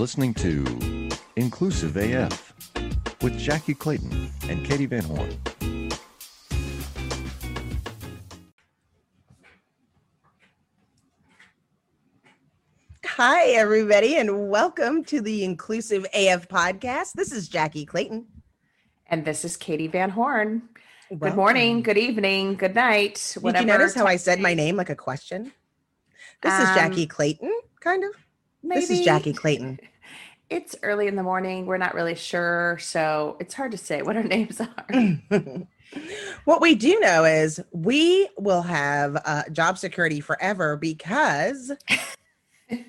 listening to Inclusive AF with Jackye Clayton and Katee Van Horn. Hi, everybody, and welcome to the Inclusive AF podcast. This is Jackye Clayton. And this is Katee Van Horn. Good morning, good evening, good night. Did you notice how I said my name like a question? This is Um, Jackye Clayton, kind of. This is Jackye Clayton. It's early in the morning. We're not really sure. So it's hard to say what our names are. what we do know is we will have uh, job security forever because.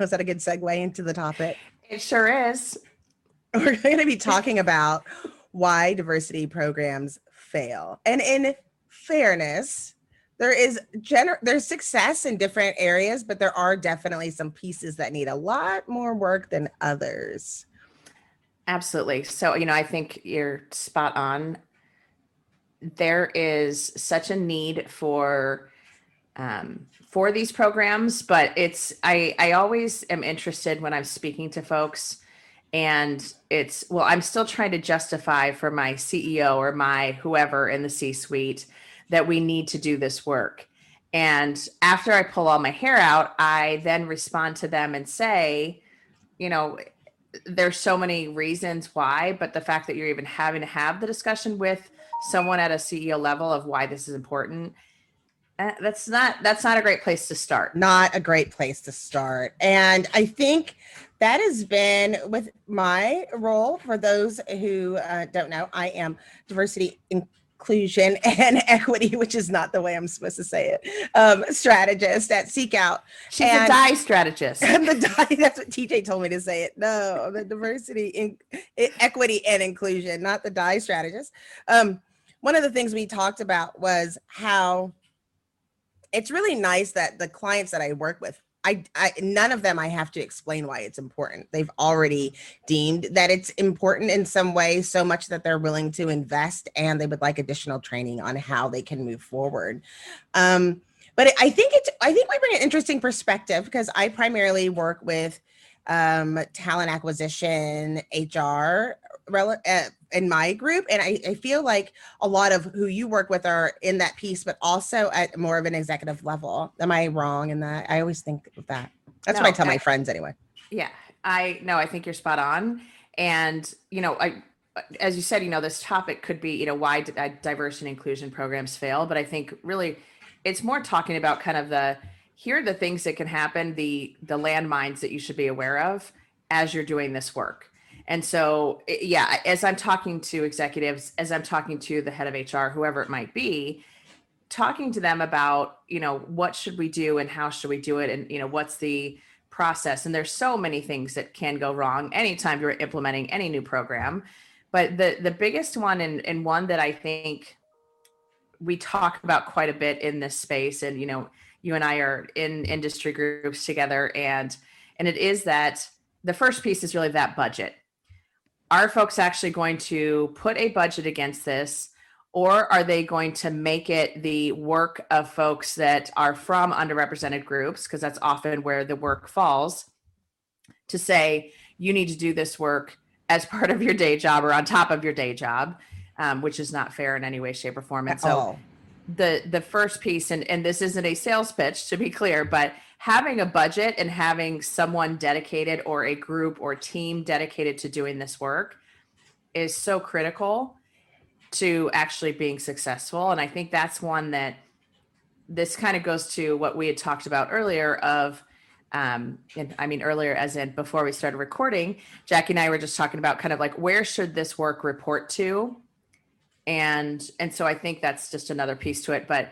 Was that a good segue into the topic? it sure is. We're going to be talking about why diversity programs fail. And in fairness, there is gener- there's success in different areas, but there are definitely some pieces that need a lot more work than others. Absolutely. So, you know, I think you're spot on. There is such a need for um, for these programs, but it's I I always am interested when I'm speaking to folks, and it's well, I'm still trying to justify for my CEO or my whoever in the C-suite that we need to do this work. And after I pull all my hair out, I then respond to them and say, you know, there's so many reasons why, but the fact that you're even having to have the discussion with someone at a CEO level of why this is important, eh, that's not that's not a great place to start. Not a great place to start. And I think that has been with my role. For those who uh, don't know, I am diversity, inclusion, and equity, which is not the way I'm supposed to say it, um, strategist at SeekOut. She's And- a die strategist. And the di- that's what TJ told me to say it. No, the diversity, in, equity, and inclusion, not the die strategist. Um, one of the things we talked about was how it's really nice that the clients that I work with, I, I none of them I have to explain why it's important. They've already deemed that it's important in some way, so much that they're willing to invest and they would like additional training on how they can move forward. Um, but I think it's I think we bring an interesting perspective because I primarily work with um, talent acquisition, HR, in my group, and I, I feel like a lot of who you work with are in that piece, but also at more of an executive level. Am I wrong in that? I always think of that. That's what I No, tell my friends anyway. Yeah, I no, I think you're spot on. And you know, I as you said, you know, this topic could be, you know, why did uh, diversity and inclusion programs fail? But I think really, it's more talking about kind of the here are the things that can happen, the the landmines that you should be aware of as you're doing this work. And so, eh, yeah, as I'm talking to executives, as I'm talking to the head of HR, whoever it might be, talking to them about, you know, what should we do and how should we do it, and you know, what's the process? And there's so many things that can go wrong anytime you're implementing any new program. But the the biggest one and, and one that i think we talk about quite a bit in this space and you know you and i are in industry groups together and and it is that the first piece is really that budget are folks actually going to put a budget against this or are they going to make it the work of folks that are from underrepresented groups because that's often where the work falls to say you need to do this work as part of your day job or on top of your day job um, which is not fair in any way shape or form and so all. the the first piece and and this isn't a sales pitch to be clear but having a budget and having someone dedicated or a group or team dedicated to doing this work is so critical to actually being successful. And i think that's one that this kind of goes to what we had talked about earlier of um and i mean earlier as in before we started recording jackye and i were just talking about kind of like where should this work report to? And and so i think that's just another piece to it. But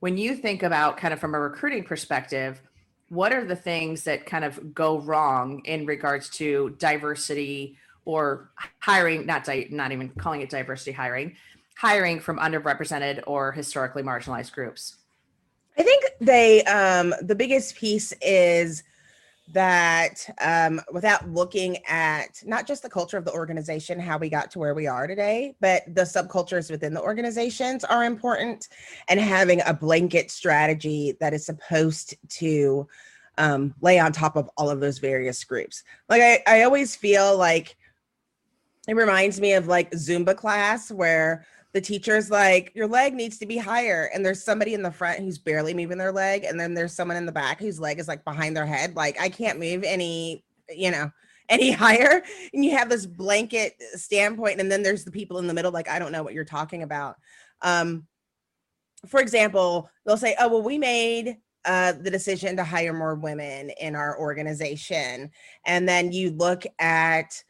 when you think about kind of from a recruiting perspective what are the things that kind of go wrong in regards to diversity or hiring not di- not even calling it diversity hiring hiring from underrepresented or historically marginalized groups? I think they um the biggest piece is that um without looking at not just the culture of the organization how we got to where we are today but the subcultures within the organizations are important and having a blanket strategy that is supposed to um, lay on top of all of those various groups. Like I, I always feel like it reminds me of like Zumba class where the teacher's like, your leg needs to be higher. And there's somebody in the front who's barely moving their leg. And then there's someone in the back whose leg is like behind their head. Like I can't move any, you know, any higher. And you have this blanket standpoint. And then there's the people in the middle, like, I don't know what you're talking about. Um, for example, they'll say, oh, well, we made uh, the decision to hire more women in our organization. And then you look at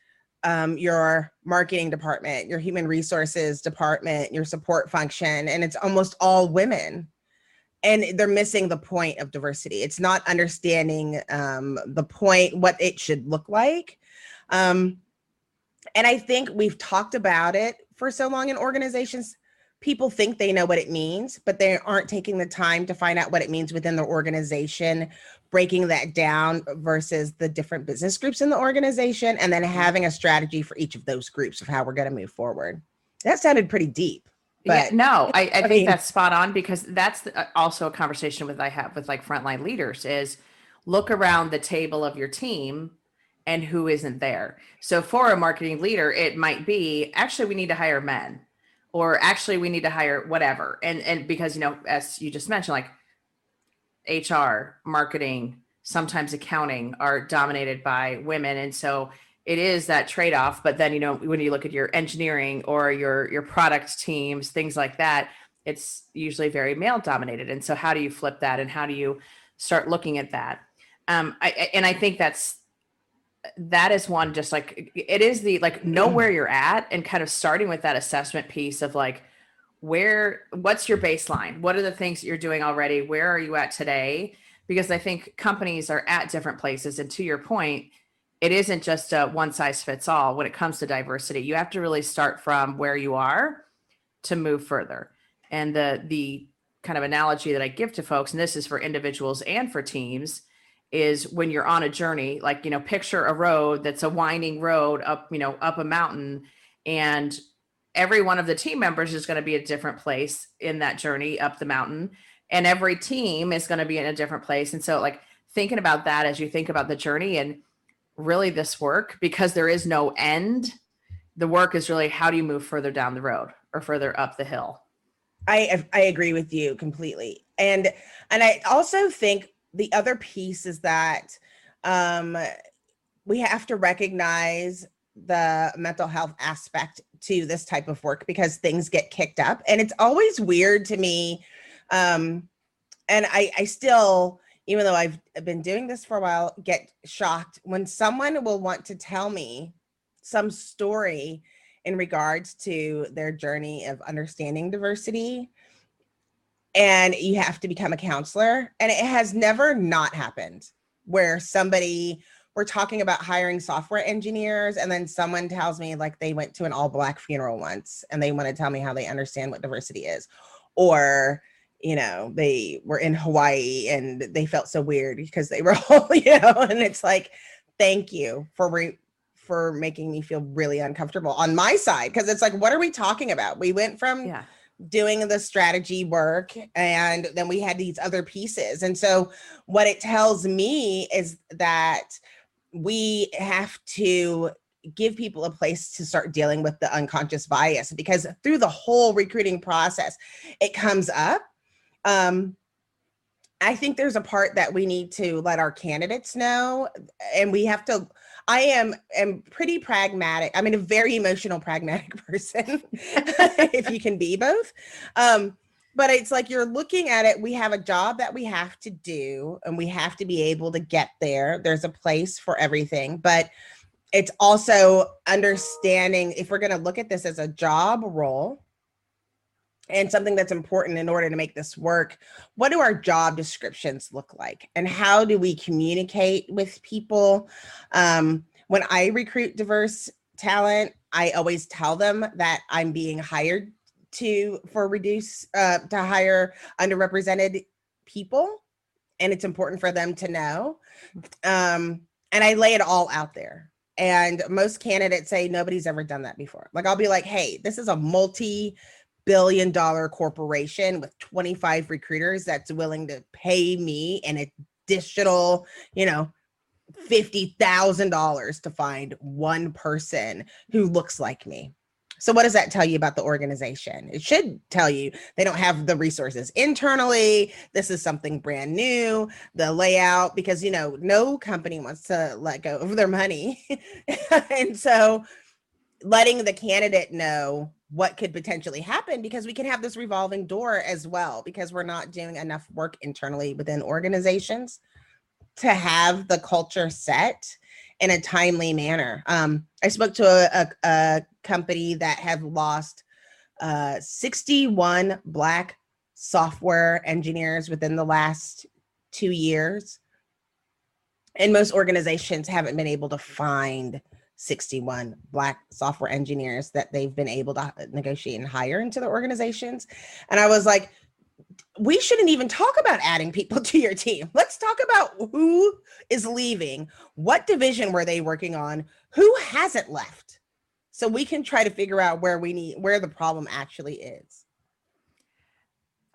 um, your marketing department, your human resources department, your support function, and it's almost all women. And they're missing the point of diversity. It's not understanding um, the point, what it should look like. Um, and I think we've talked about it for so long in organizations people think they know what it means, but they aren't taking the time to find out what it means within the organization, breaking that down versus the different business groups in the organization, and then having a strategy for each of those groups of how we're going to move forward. That sounded pretty deep. But yeah, no, I, I, I think mean- that's spot on because that's uh, also a conversation with I have with like frontline leaders is look around the table of your team and who isn't there. So for a marketing leader, it might be actually we need to hire men or actually we need to hire whatever. And and because you know as you just mentioned like HR, marketing, sometimes accounting are dominated by women. And so it is that trade-off but then you know when you look at your engineering or your your product teams things like that it's usually very male dominated. And so how do you flip that and how do you start looking at that? Um I- and i think that's that is one just like it is the like know mm. where you're at and kind of starting with that assessment piece of like where what's your baseline? What are the things that you're doing already? Where are you at today? Because i think companies are at different places and to your point it isn't just a one size fits all when it comes to diversity. You have to really start from where you are to move further. And the the kind of analogy that i give to folks and this is for individuals and for teams is when you're on a journey like you know picture a road that's a winding road up you know up a mountain and every one of the team members is going to be a different place in that journey up the mountain and every team is going to be in a different place and so like thinking about that as you think about the journey and really this work because there is no end the work is really how do you move further down the road or further up the hill I I agree with you completely. And and I also think the other piece is that um we have to recognize the mental health aspect to this type of work because things get kicked up. And it's always weird to me um and I I still even though I've been doing this for a while get shocked when someone will want to tell me some story in regards to their journey of understanding diversity and you have to become a counselor and it has never not happened where somebody we're talking about hiring software engineers and then someone tells me like they went to an all black funeral once and they want to tell me how they understand what diversity is. Or you know they were in hawaii and they felt so weird because they were all you know and it's like thank you for re- for making me feel really uncomfortable on my side because it's like what are we talking about? We went from yeah doing the strategy work and then we had these other pieces. And so what it tells me is that we have to give people a place to start dealing with the unconscious bias because through the whole recruiting process it comes up. Um i think there's a part that we need to let our candidates know and we have to i am am pretty pragmatic i mean a very emotional pragmatic person if you can be both. Um but it's like you're looking at it we have a job that we have to do and we have to be able to get there. There's a place for everything but it's also understanding if we're going to look at this as a job role and something that's important in order to make this work what do our job descriptions look like? And how do we communicate with people? Um, when i recruit diverse talent i always tell them that i'm being hired to for reduce uh, to hire underrepresented people and it's important for them to know. Um, and i lay it all out there. And most candidates say nobody's ever done that before. Like i'll be like hey this is a multi billion dollar corporation with 25 recruiters that's willing to pay me an additional, you know, $50,000 to find one person who looks like me. So, what does that tell you about the organization? It should tell you they don't have the resources internally. This is something brand new, the layout, because, you know, no company wants to let go of their money. and so, letting the candidate know what could potentially happen because we can have this revolving door as well because we're not doing enough work internally within organizations to have the culture set in a timely manner. Um, I spoke to a, a, a company that have lost uh, 61 Black software engineers within the last two years. And most organizations haven't been able to find 61 black software engineers that they've been able to uh, negotiate and hire into the organizations. And i was like we shouldn't even talk about adding people to your team. Let's talk about who is leaving. What division were they working on? Who hasn't left? So we can try to figure out where we need where the problem actually is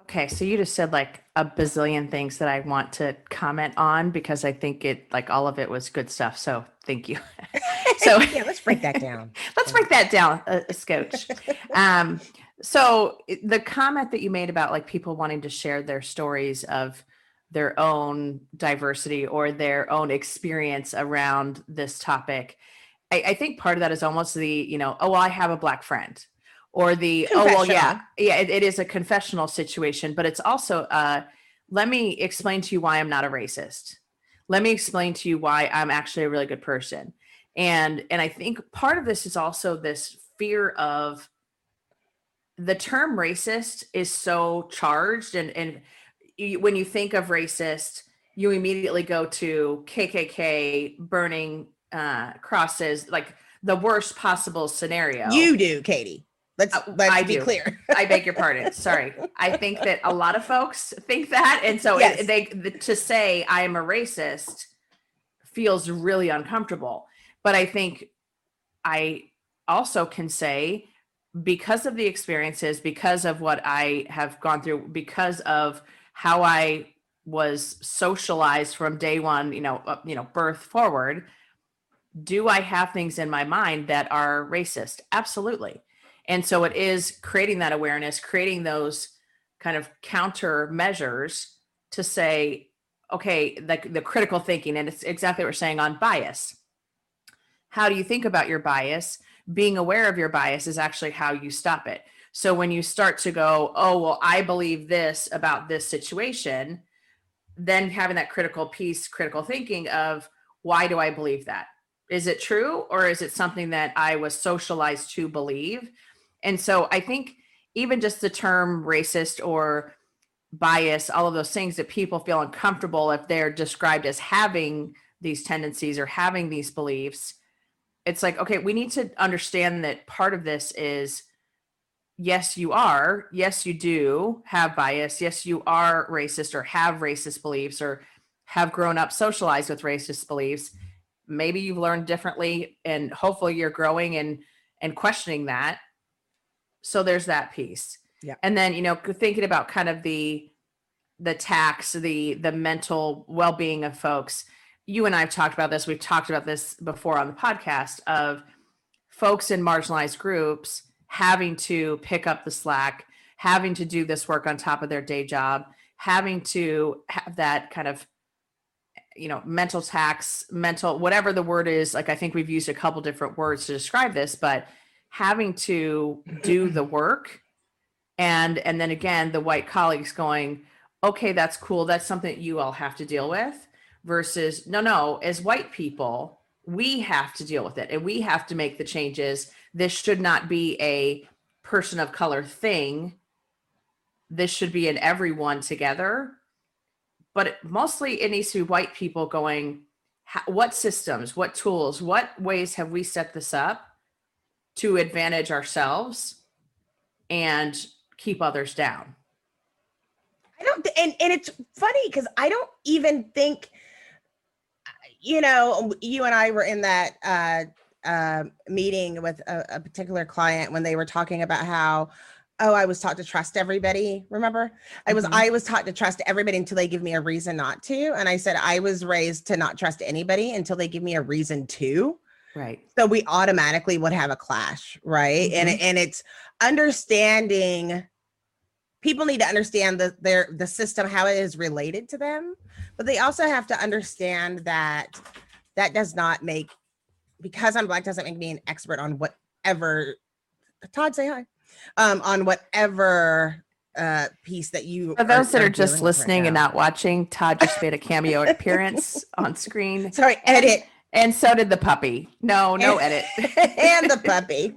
Okay, so you just said like a bazillion things that I want to comment on because I think it like all of it was good stuff. So thank you. so yeah, let's break that down. let's break that down a, a scotch. Um, so the comment that you made about like people wanting to share their stories of their own diversity or their own experience around this topic, I, I think part of that is almost the you know oh well, I have a black friend or the oh well yeah. Yeah it, it is a confessional situation but it's also uh let me explain to you why i'm not a racist. Let me explain to you why i'm actually a really good person. And and i think part of this is also this fear of the term racist is so charged and and you, when you think of racist you immediately go to kkk burning uh crosses like the worst possible scenario. You do katee Let's, uh, let's I be do. clear. I beg your pardon. Sorry. I think that a lot of folks think that. And so yes. it, they the, to say I am a racist feels really uncomfortable. But I think I also can say because of the experiences, because of what I have gone through, because of how I was socialized from day one, you know, uh, you know, birth forward, do I have things in my mind that are racist? Absolutely. And so it is creating that awareness, creating those kind of counter measures to say, okay, the, the critical thinking, and it's exactly what we're saying on bias. How do you think about your bias? Being aware of your bias is actually how you stop it. So when you start to go, oh, well, I believe this about this situation, then having that critical piece, critical thinking of why do I believe that? Is it true or is it something that I was socialized to believe? And so I think even just the term racist or bias, all of those things that people feel uncomfortable if they're described as having these tendencies or having these beliefs, it's like, okay, we need to understand that part of this is yes, you are. Yes, you do have bias. Yes, you are racist or have racist beliefs or have grown up socialized with racist beliefs. Maybe you've learned differently and hopefully you're growing and and questioning that so there's that piece. Yeah. And then you know thinking about kind of the the tax the the mental well-being of folks you and i've talked about this we've talked about this before on the podcast of folks in marginalized groups having to pick up the slack having to do this work on top of their day job having to have that kind of you know mental tax mental whatever the word is like i think we've used a couple different words to describe this but having to do the work. And and then again the white colleagues going okay that's cool. That's something that you all have to deal with versus no no as white people we have to deal with it and we have to make the changes. This should not be a person of color thing. This should be an everyone together. But mostly it needs to be white people going what systems what tools what ways have we set this up to advantage ourselves and keep others down. I don't, and, and it's funny because I don't even think, you know, you and I were in that uh, uh, meeting with a, a particular client when they were talking about how oh i was taught to trust everybody remember i was Mhm. i was taught to trust everybody until they give me a reason not to and i said i was raised to not trust anybody until they give me a reason to Right. so we automatically would have a clash right? And Mhm. and it's understanding people need to understand the their the system how it is related to them but they also have to understand that that does not make because i'm black doesn't make me an expert on whatever todd say hi. Um on whatever uh piece that you For those that are dealing just with right listening and not watching, Todd just made a cameo appearance on screen, sorry edit and so did the puppy. No, no edit. and the puppy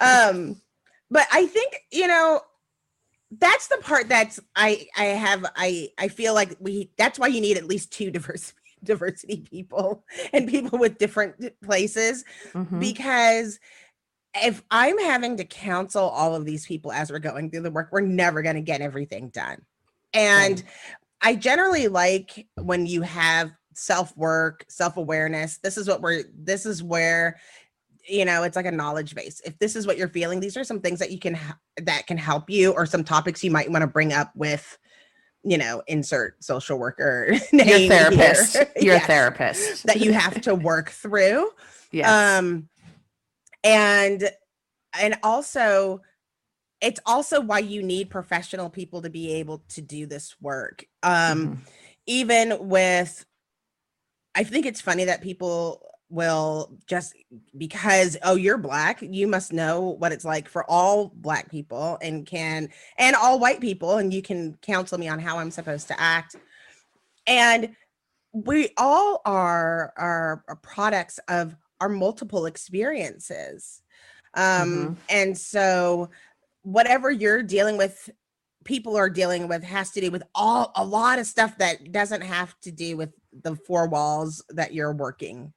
um but i think you know that's the part that's i i have i i feel like we that's why you need at least two diverse diversity people and people with different places Mhm. because if i'm having to counsel all of these people as we're going through the work we're never going to get everything done and i generally like when you have self work self awareness this is what we're this is where you know it's like a knowledge base if this is what you're feeling these are some things that you can that can help you or some topics you might want to bring up with you know insert social worker Your name here. therapist. Your Yes, therapist. that you have to work through Yes. um and and also it's also why you need professional people to be able to do this work um Mhm. even with i think it's funny that people will just because oh you're black you must know what it's like for all black people and can and all white people and you can counsel me on how i'm supposed to act. And we all are are, are products of our multiple experiences. Um and so whatever you're dealing with people are dealing with has to do with all a lot of stuff that doesn't have to do with the four walls that you're working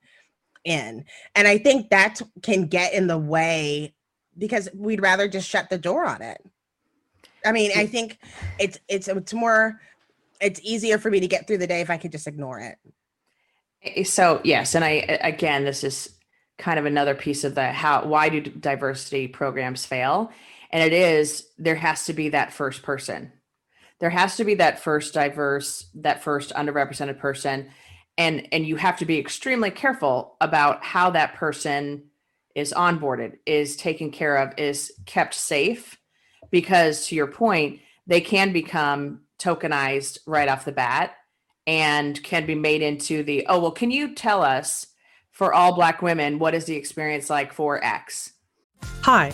in. And i think that can get in the way because we'd rather just shut the door on it. I mean i think it's it's it's more it's easier for me to get through the day if i could just ignore it. So yes and i again this is kind of another piece of the how why do diversity programs fail and it is there has to be that first person. There has to be that first diverse that first underrepresented person. And and you have to be extremely careful about how that person is onboarded is taken care of is kept safe. Because to your point they can become tokenized right off the bat and can be made into the oh well can you tell us for all black women what is the experience like for x? Hi,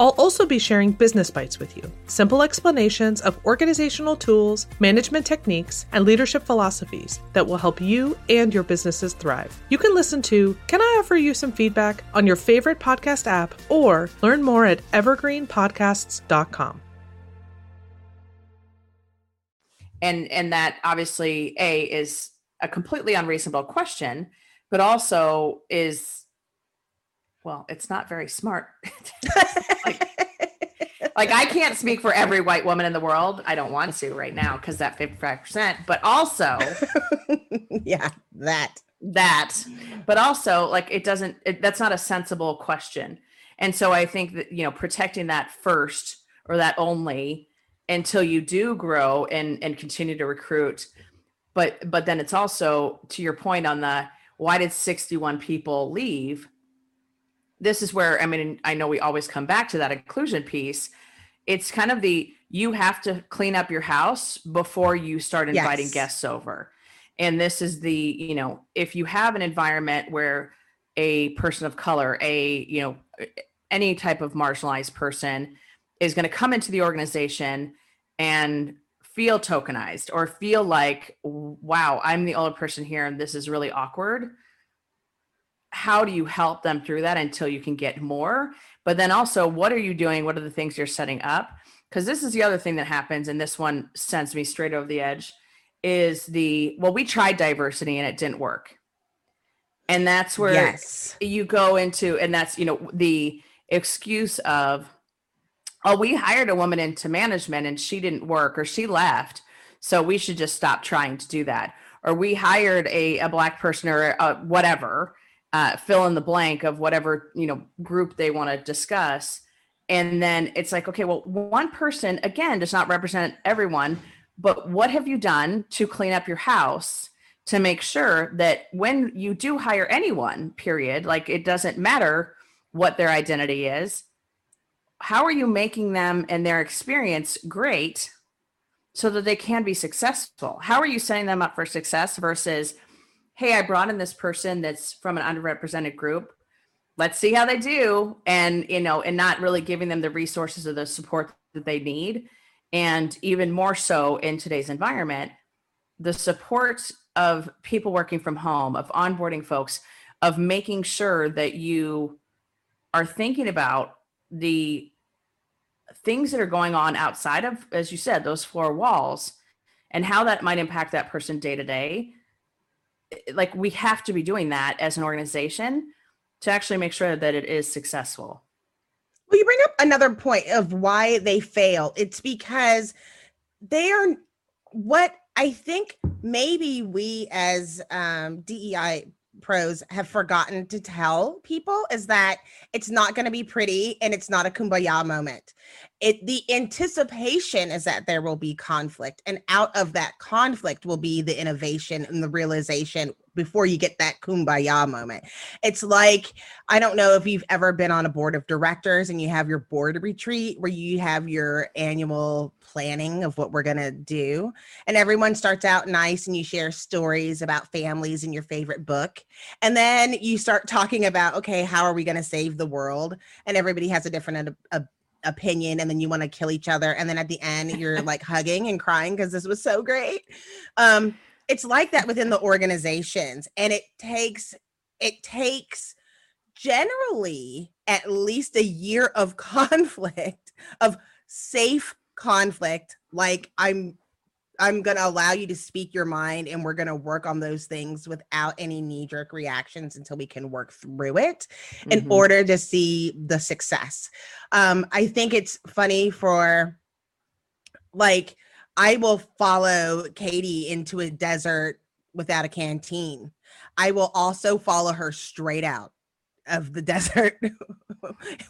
I'll also be sharing business bites with you simple explanations of organizational tools, management techniques, and leadership philosophies that will help you and your businesses thrive. You can listen to Can I Offer You Some Feedback on your favorite podcast app or learn more at evergreenpodcasts.com. and and that obviously a is a completely unreasonable question but also is well it's not very smart. Like i can't speak for every white woman in the world. I don't want to right now because that 55% but also yeah that. That. But also like it doesn't it, that's not a sensible question. And so i think that you know protecting that first or that only until you do grow and and continue to recruit. But but then it's also to your point on the why did 61 people leave this is where i mean i know we always come back to that inclusion piece. It's kind of the you have to clean up your house before you start inviting Yes. guests over. And this is the you know if you have an environment where a person of color a you know any type of marginalized person is going to come into the organization and feel tokenized or feel like wow i'm the only person here and this is really awkward how do you help them through that until you can get more? But then also, what are you doing? What are the things you're setting up? Because this is the other thing that happens, and this one sends me straight over the edge is the well, we tried diversity and it didn't work. And that's where yes. you go into, and that's, you know, the excuse of, oh, we hired a woman into management and she didn't work or she left. So we should just stop trying to do that. Or we hired a, a black person or a, whatever, uh, fill in the blank of whatever, you know, group they want to discuss. And then it's like, okay, well, one person, again, does not represent everyone but what have you done to clean up your house to make sure that when you do hire anyone, period, like it doesn't matter what their identity is, how are you making them and their experience great so that they can be successful? How are you setting them up for success versus, hey, I brought in this person that's from an underrepresented group. Let's see how they do. And, you know, and not really giving them the resources or the support that they need and even more so in today's environment the support of people working from home of onboarding folks of making sure that you are thinking about the things that are going on outside of as you said those four walls and how that might impact that person day to day like we have to be doing that as an organization to actually make sure that it is successful well, you bring up another point of why they fail. It's because they are what I think maybe we as um, DEI pros have forgotten to tell people is that it's not going to be pretty and it's not a kumbaya moment. It the anticipation is that there will be conflict and out of that conflict will be the innovation and the realization before you get that kumbaya moment. It's like, I don't know if you've ever been on a board of directors and you have your board retreat where you have your annual planning of what we're going to do. And everyone starts out nice and you share stories about families and your favorite book. And then you start talking about, okay, how are we going to save the world? And everybody has a different a, opinion and then you want to kill each other and then at the end you're like hugging and crying because this was so great. Um it's like that within the organizations and it takes it takes generally at least a year of conflict of safe conflict like i'm i'm going to allow you to speak your mind and we're going to work on those things without any knee jerk reactions until we can work through it mm-hmm. in order to see the success um i think it's funny for like I will follow Katee into a desert without a canteen. I will also follow her straight out of the desert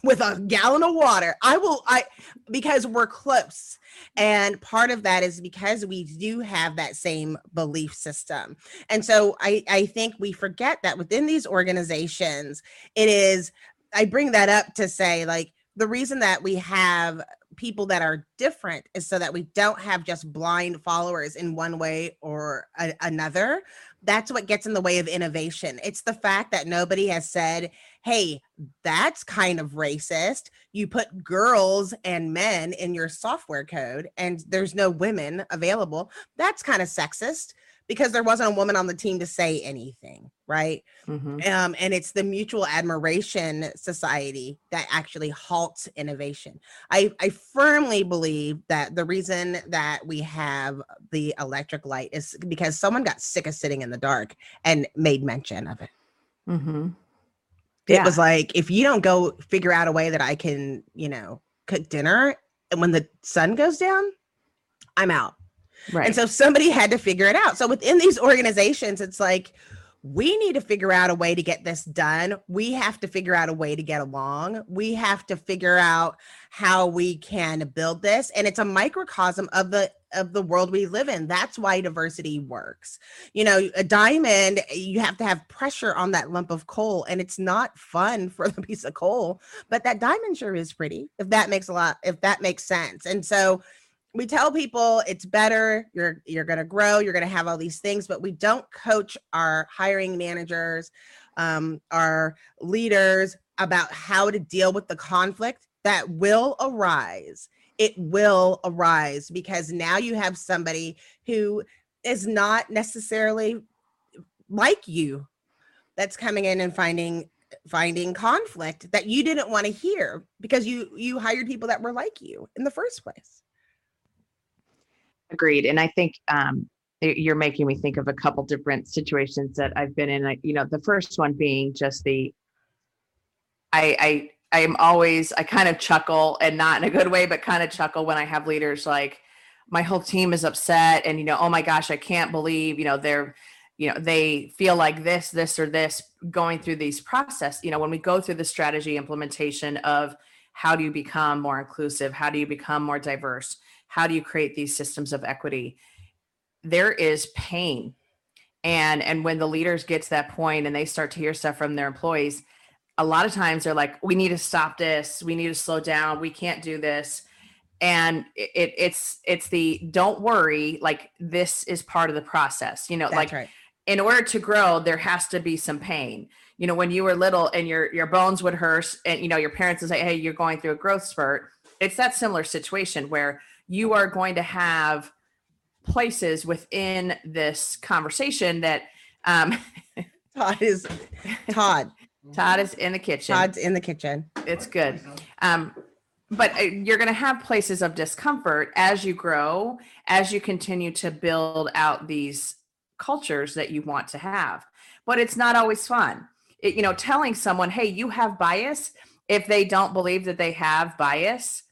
with a gallon of water. I will I because we're close. And part of that is because we do have that same belief system. And so I I think we forget that within these organizations it is I bring that up to say like the reason that we have people that are different is so that we don't have just blind followers in one way or a- another. That's what gets in the way of innovation. It's the fact that nobody has said, hey, that's kind of racist. You put girls and men in your software code and there's no women available. That's kind of sexist because there wasn't a woman on the team to say anything, right? Mm-hmm. Um, and it's the mutual admiration society that actually halts innovation. I, I firmly believe that the reason that we have the electric light is because someone got sick of sitting in the dark and made mention of it. Mm-hmm. It yeah. was like, if you don't go figure out a way that I can, you know, cook dinner and when the sun goes down, I'm out. Right. And so somebody had to figure it out. So within these organizations, it's like, we need to figure out a way to get this done. We have to figure out a way to get along. We have to figure out how we can build this. And it's a microcosm of the of the world we live in. That's why diversity works. You know, a diamond, you have to have pressure on that lump of coal, and it's not fun for the piece of coal, but that diamond sure is pretty, if that makes a lot, if that makes sense. And so we tell people it's better you're you're to grow you're to have all these things but we don't coach our hiring managers um, our leaders about how to deal with the conflict that will arise it will arise because now you have somebody who is not necessarily like you that's coming in and finding finding conflict that you didn't want to hear because you you hired people that were like you in the first place. Agreed. And I think um, you're making me think of a couple different situations that I've been in. You know, the first one being just the I, I I I am always I kind of chuckle and not in a good way, but kind of chuckle when I have leaders like my whole team is upset and you know, oh my gosh, I can't believe, you know, they're you know, they feel like this, this, or this going through these process. You know, when we go through the strategy implementation of how do you become more inclusive, how do you become more diverse, how do you create these systems of equity, there is pain. And and when the leaders get to that point and they start to hear stuff from their employees, a lot of times they're like, we need to stop this, we need to slow down, we can't do this and it, it's it's the don't worry like this is part of the process you know That's like right. in order to grow there has to be some pain you know when you were little and your your bones would hurt and you know your parents would say hey you're going through a growth spurt it's that similar situation where you are going to have places within this conversation that um Todd is Todd. Todd is in the kitchen. Todd's in the kitchen. it's good. Um but uh, you're going to have places of discomfort as you grow as you continue to build out these cultures that you want to have. But it's not always fun. It, you know telling someone hey you have bias if they don't believe that they have bias.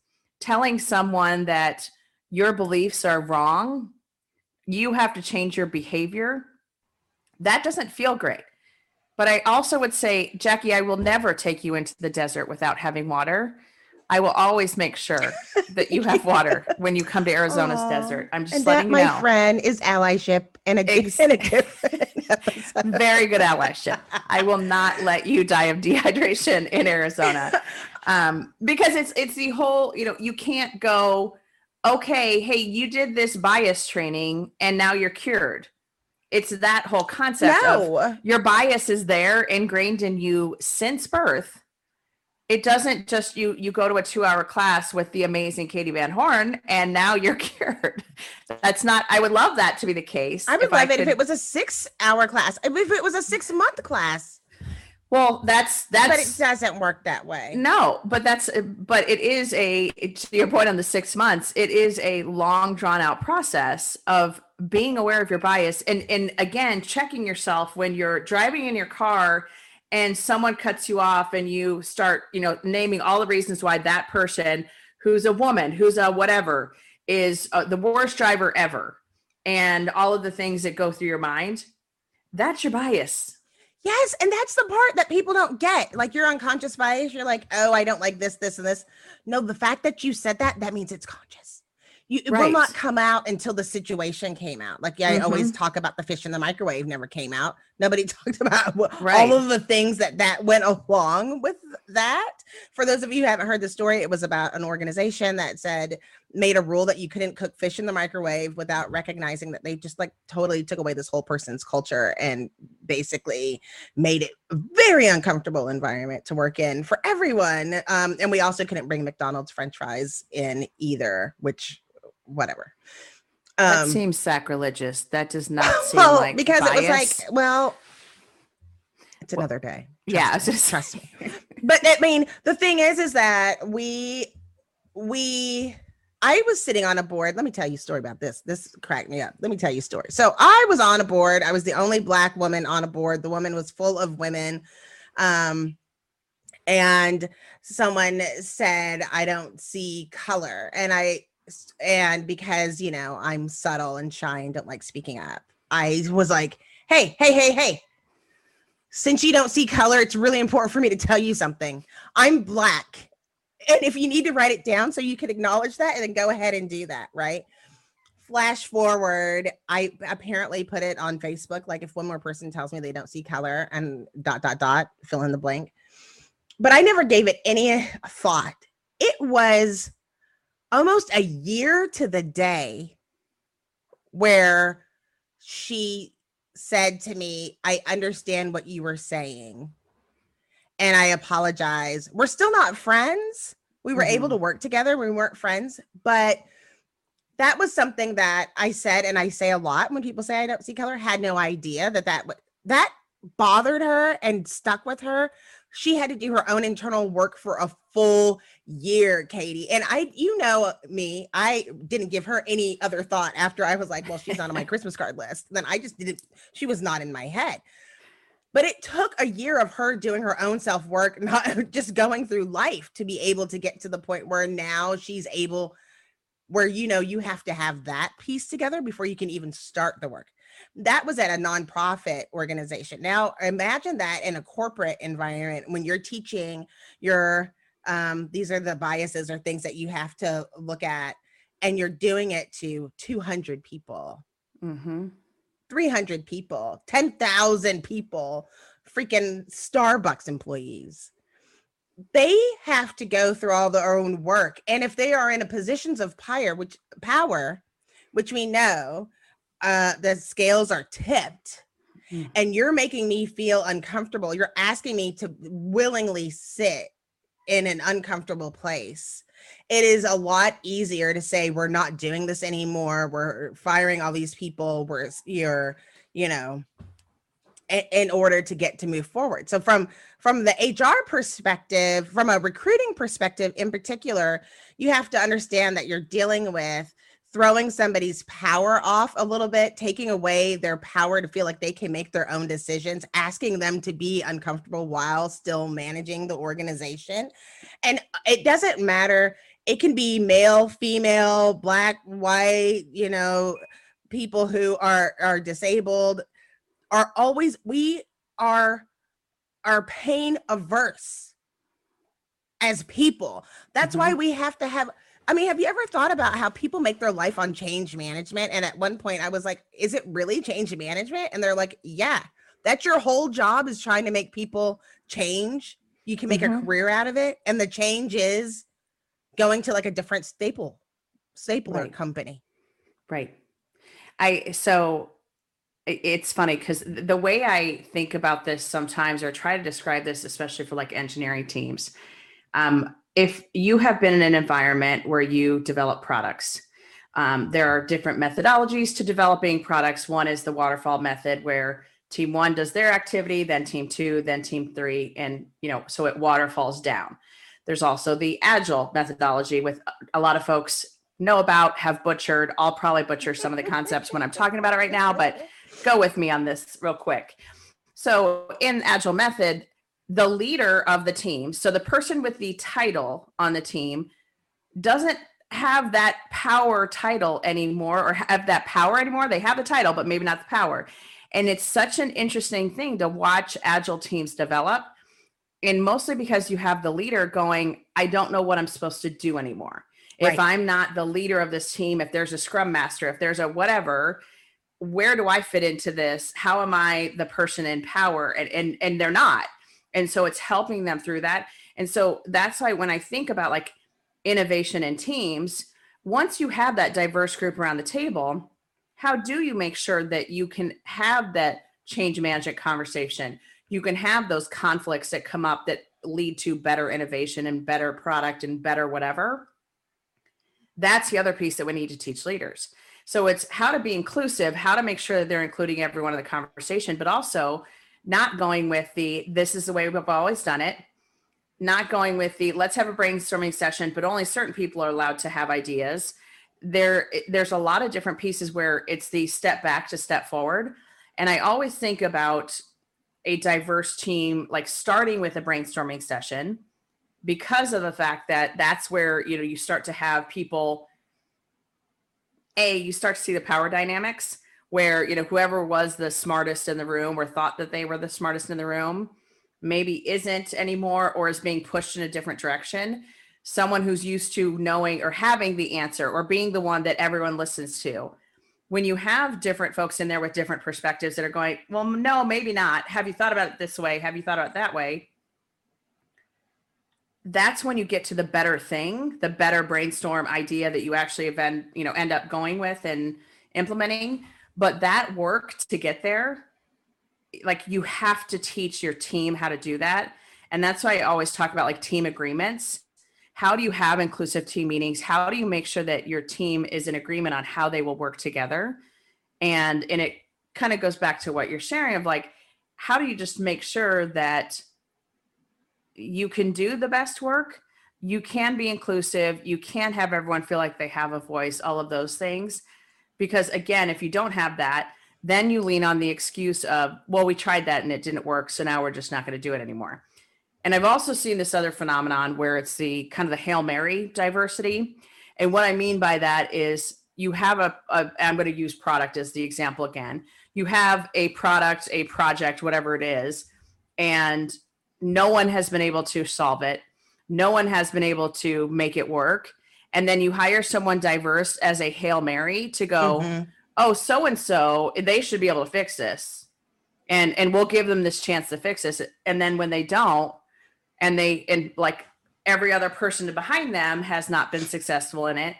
Telling someone that your beliefs are wrong you have to change your behavior. That doesn't feel great but i also would say jackye i will never take you into the desert without having water I will always make sure that you have water when you come to Arizona's Aw. desert. I'm just And that, letting you my friend, is allyship and a, Ex- and a different. Very good allyship. I will not let you die of dehydration in Arizona. Um, because it's it's the whole, you know, you can't go, okay, hey, you did this bias training and now you're cured. It's that whole concept of No. your bias is there ingrained in you since birth it doesn't just you you go to a two hour class with the amazing katee van horn and now you're cured that's not i would love that to be the case I would love it if it was a six hour class. If it was a six month class. well that's that's but it doesn't work that way. no but that's but it is a to your point on the six months it is a long drawn out process of being aware of your bias and and again checking yourself when you're driving in your car and someone cuts you off and you start you know naming all the reasons why that person who's a woman who's a whatever is uh, the worst driver ever and all of the things that go through your mind that's your bias Yes, and that's the part that people don't get. Like your unconscious bias, you're like, oh, I don't like this, this, and this. No, the fact that you said that, that means it's conscious. You it will not come out until the situation came out. Like yeah, I always talk about the fish in the microwave never came out. Nobody talked about Right. all of the things that that went along with that. For those of you who haven't heard the story, it was about an organization that said made a rule that you couldn't cook fish in the microwave without recognizing that they just like totally took away this whole person's culture and basically made it a very uncomfortable environment to work in for everyone. Um, and we also couldn't bring McDonald's French fries in either, which whatever. that Um, seems sacrilegious that does not seem well, like because it was like, well, it's another day. yeah, Trust was me, just- trust me. But I mean, the thing is, is that we, we, I was sitting on a board. Let me tell you a story about this. This cracked me up. Let me tell you a story. So I was on a board. I was the only black woman on a board. The woman was full of women. Um, and someone said, I don't see color. And I, and because, you know, I'm subtle and shy and don't like speaking up, I was like, hey, hey, hey, hey, since you don't see color, it's really important for me to tell you something. I'm black. And if you need to write it down so you can acknowledge that, and then go ahead and do that, right? Flash forward, I apparently put it on Facebook. Like if one more person tells me they don't see color and dot, dot, dot, fill in the blank. But I never gave it any thought. It was almost a year to the day where she said to me, I understand what you were saying. And I apologize. We're still not friends. We were able Mhm. to work together. We weren't friends, but that was something that I said, and I say a lot when people say I don't see color. Had no idea that that w- that bothered her and stuck with her, she had to do her own internal work for a full year, Katee. And I, you know me, I didn't give her any other thought after I was like, well, she's not on my Christmas card list. Then I just didn't, she was not in my head. But it took a year of her doing her own self work, not just going through life to be able to get to the point where now she's able, where you know, you have to have that piece together before you can even start the work that was at a nonprofit organization. Now imagine that in a corporate environment when you're teaching your um, these are the biases or things that you have to look at, and you're doing it to 200 people, Mm-hmm. 300 people, 10,000 people, freaking Starbucks employees. They have to go through all their own work, and if they are in a positions of power, which power, which we know uh, the scales are tipped Mm. and you're making me feel uncomfortable. You're asking me to willingly sit in an uncomfortable place. It is a lot easier to say we're not doing this anymore. We're firing all these people. We're you're, you know, in, in order to get to move forward. So from from the HR perspective, from a recruiting perspective in particular, you have to understand that you're dealing with throwing somebody's power off a little bit, taking away their power to feel like they can make their own decisions, asking them to be uncomfortable while still managing the organization. And uh, it doesn't matter, it can be male, female, black, white, you know, people who are are disabled are always we are are pain averse as people. That's why mm-hmm. we have to have I mean, have you ever thought about how people make their life on change management? And at one point I was like, is it really change management? And they're like, yeah, that's your whole job is trying to make people change. You can make a Mhm. career out of it. And the change is going to like a different staple, stapler Right. company. Right. I so it's funny because the way I think about this sometimes or try to describe this, especially for like engineering teams, um, if you have been in an environment where you develop products, um, there are different methodologies to developing products. One is the waterfall method, where team one does their activity, then team two, then team three, and you know, so it waterfalls down. There's also the agile methodology, with a lot of folks know about, have butchered. I'll probably butcher some of the concepts when I'm talking about it right now, but go with me on this real quick. So, in Agile method, the leader of the team, so the person with the title on the team, doesn't have that power title anymore or have that power anymore. They have the title, but maybe not the power. And it's such an interesting thing to watch Agile teams develop. And mostly because you have the leader going, I don't know what I'm supposed to do anymore. If I'm not the leader of this team, if there's a scrum master, if there's a whatever, where do I fit into this? How am I the person in power? And and and they're not. And so it's helping them through that. And so that's why when I think about like innovation in teams, once you have that diverse group around the table, how do you make sure that you can have that change management conversation? You can have those conflicts that come up that lead to better innovation and better product and better whatever. That's the other piece that we need to teach leaders. So it's how to be inclusive, how to make sure that they're including everyone in the conversation, but also not going with the this is the way we've always done it, not going with the let's have a brainstorming session, but only certain people are allowed to have ideas. There, there's a lot of different pieces where it's the step back to step forward. And I always think about a diverse team, like starting with a brainstorming session, because of the fact that that's where you know you start to have people a you start to see the power dynamics where you know whoever was the smartest in the room or thought that they were the smartest in the room maybe isn't anymore or is being pushed in a different direction. Someone who's used to knowing or having the answer or being the one that everyone listens to. When you have different folks in there with different perspectives that are going well no maybe not. Have you thought about it this way? Have you thought about it that way? That's when you get to the better thing the better brainstorm idea that you actually event you know end up going with and implementing but that work to get there like you have to teach your team how to do that. And that's why i always talk about like team agreements. How do you have inclusive team meetings? How do you make sure that your team is in agreement on how they will work together? And and it kind of goes back to what you're sharing of like how do you just make sure that you can do the best work? You can be inclusive. You can have everyone feel like they have a voice all of those things because again if you don't have that then you lean on the excuse of well we tried that and it didn't work so now we're just not going to do it anymore. And i've also seen this other phenomenon where it's the kind of the hail mary diversity. And what i mean by that is you have a, a i'm going to use product as the example again. You have a product a project whatever it is and no one has been able to solve it. No one has been able to make it work and then you hire someone diverse as a hail mary to go Mhm. oh so and so they should be able to fix this. And and we'll give them this chance to fix this. And then when they don't and they and like every other person behind them has not been successful in it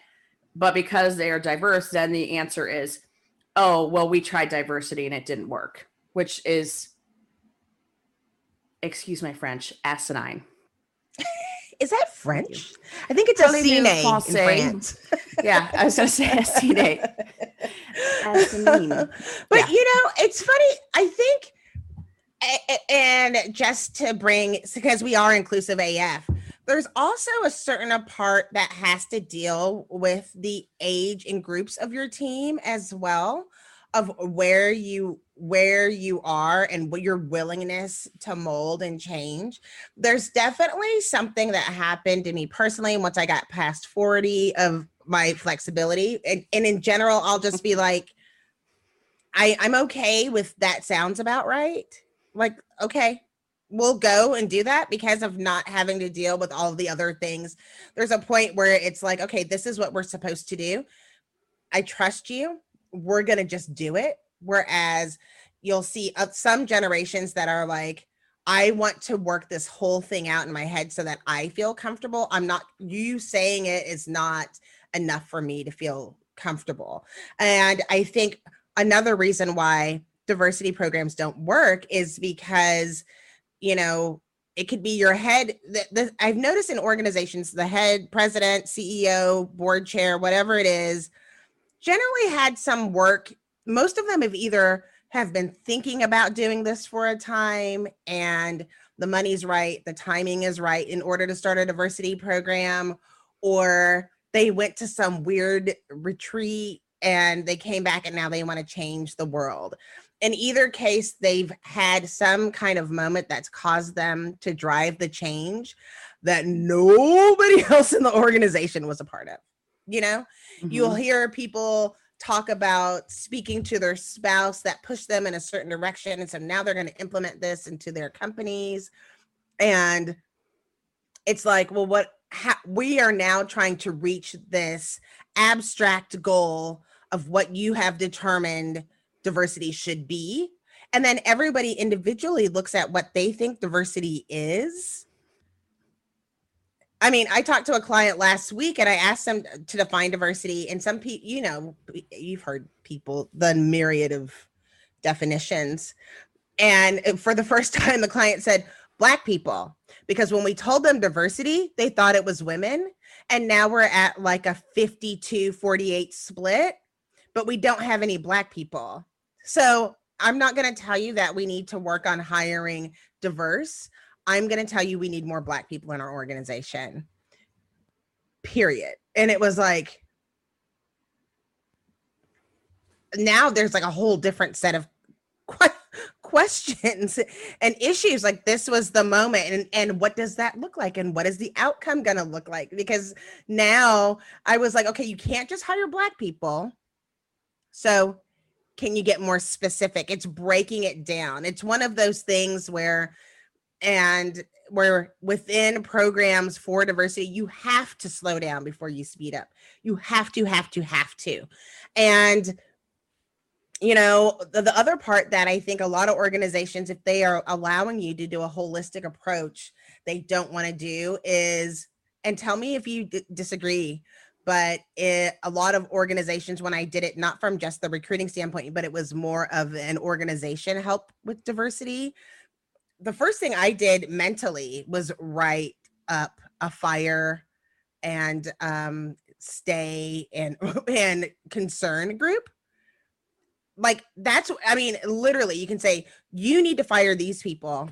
but because they are diverse then the answer is oh well we tried diversity and it didn't work which is excuse my french asinine Is that French? I think it's a Parlez-vous cine in? France. yeah i was going to say asinine Asinine. but Yeah. you know, it's funny. I think, a- a- and just to bring, because we are inclusive AF, there's also a certain a part that has to deal with the age and groups of your team as well of where you where you are and what your willingness to mold and change there's definitely something that happened to me personally once i got past 40 of my flexibility and, and in general i'll just be like I I'm okay with that sounds about right. Like, okay, we'll go and do that because of not having to deal with all the other things. There's a point where it's like, okay, this is what we're supposed to do. I trust you. We're going to just do it. Whereas you'll see uh, some generations that are like, I want to work this whole thing out in my head so that I feel comfortable. I'm not, you saying it is not enough for me to feel comfortable. And I think another reason why diversity programs don't work is because you know it could be your head the, the, i've noticed in organizations the head president ceo board chair whatever it is generally had some work most of them have either have been thinking about doing this for a time and the money's right the timing is right in order to start a diversity program or they went to some weird retreat and they came back and now they want to change the world. In either case, they've had some kind of moment that's caused them to drive the change that nobody else in the organization was a part of. You know, you'll mm-hmm. hear people talk about speaking to their spouse that pushed them in a certain direction. And so now they're going to implement this into their companies. And it's like, well, what ha- we are now trying to reach this abstract goal of what you have determined diversity should be. And then everybody individually looks at what they think diversity is. I mean, I talked to a client last week and I asked them to define diversity. And some people, you know, you've heard people, the myriad of definitions. And for the first time, the client said, Black people. Because when we told them diversity, they thought it was women. And now we're at like a 52 48 split but we don't have any black people. So I'm not going to tell you that we need to work on hiring diverse. I'm going to tell you we need more black people in our organization. Period. And it was like now there's like a whole different set of que- questions and issues like this was the moment and and what does that look like and what is the outcome going to look like because now I was like okay you can't just hire black people so, can you get more specific? It's breaking it down. It's one of those things where, and where within programs for diversity, you have to slow down before you speed up. You have to, have to, have to. And, you know, the, the other part that I think a lot of organizations, if they are allowing you to do a holistic approach, they don't want to do is, and tell me if you d- disagree, but it, a lot of organizations when i did it not from just the recruiting standpoint but it was more of an organization help with diversity the first thing i did mentally was write up a fire and um, stay and and concern group. Like that's i mean literally you can say you need to fire these people.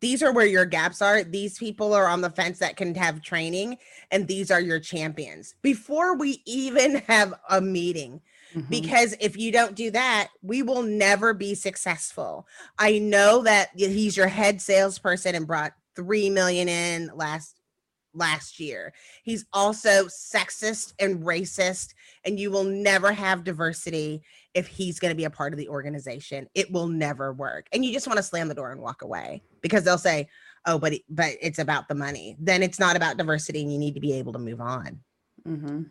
These are where your gaps are. These people are on the fence that can have training and these are your champions. Before we even have a meeting Mhm. because if you don't do that we will never be successful. I know that he's your head salesperson and brought 3 million in last last year. He's also sexist and racist and you will never have diversity if he's going to be a part of the organization. It will never work. And you just want to slam the door and walk away because they'll say oh but it, but it's about the money. Then it's not about diversity and you need to be able to move on. Mhm.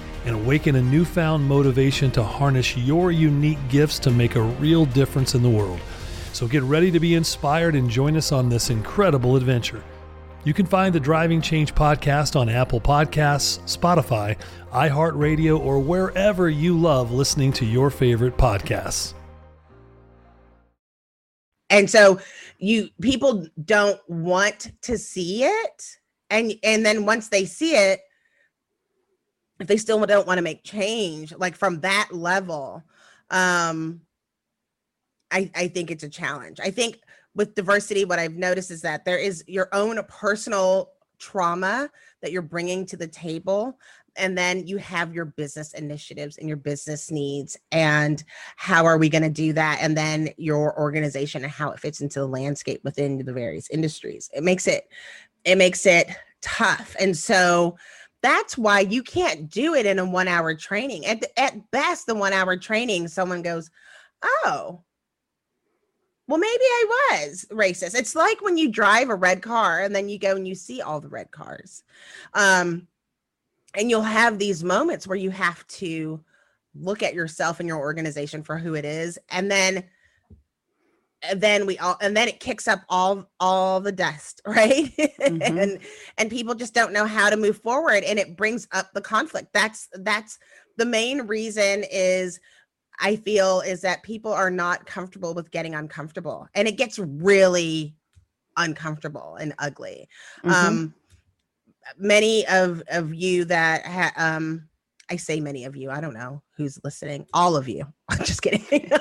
and awaken a newfound motivation to harness your unique gifts to make a real difference in the world. So get ready to be inspired and join us on this incredible adventure. You can find the Driving Change podcast on Apple Podcasts, Spotify, iHeartRadio, or wherever you love listening to your favorite podcasts. and so you people don't want to see it and and then once they see it if they still don't want to make change like from that level um i i think it's a challenge. I think with diversity what i've noticed is that there is your own personal trauma that you're bringing to the table and then you have your business initiatives and your business needs and how are we going to do that? And then your organization and how it fits into the landscape within the various industries. It makes it it makes it tough. And so that's why you can't do it in a one hour training. At, at best the one hour training someone goes oh well maybe i was racist. It's like when you drive a red car and then you go and you see all the red cars um and you'll have these moments where you have to look at yourself and your organization for who it is and then and then we all and then it kicks up all all the dust right Mhm. and and people just don't know how to move forward and it brings up the conflict that's that's the main reason is i feel is that people are not comfortable with getting uncomfortable and it gets really uncomfortable and ugly Mhm. um many of of you that ha- um i say many of you i don't know who's listening all of you i'm just kidding.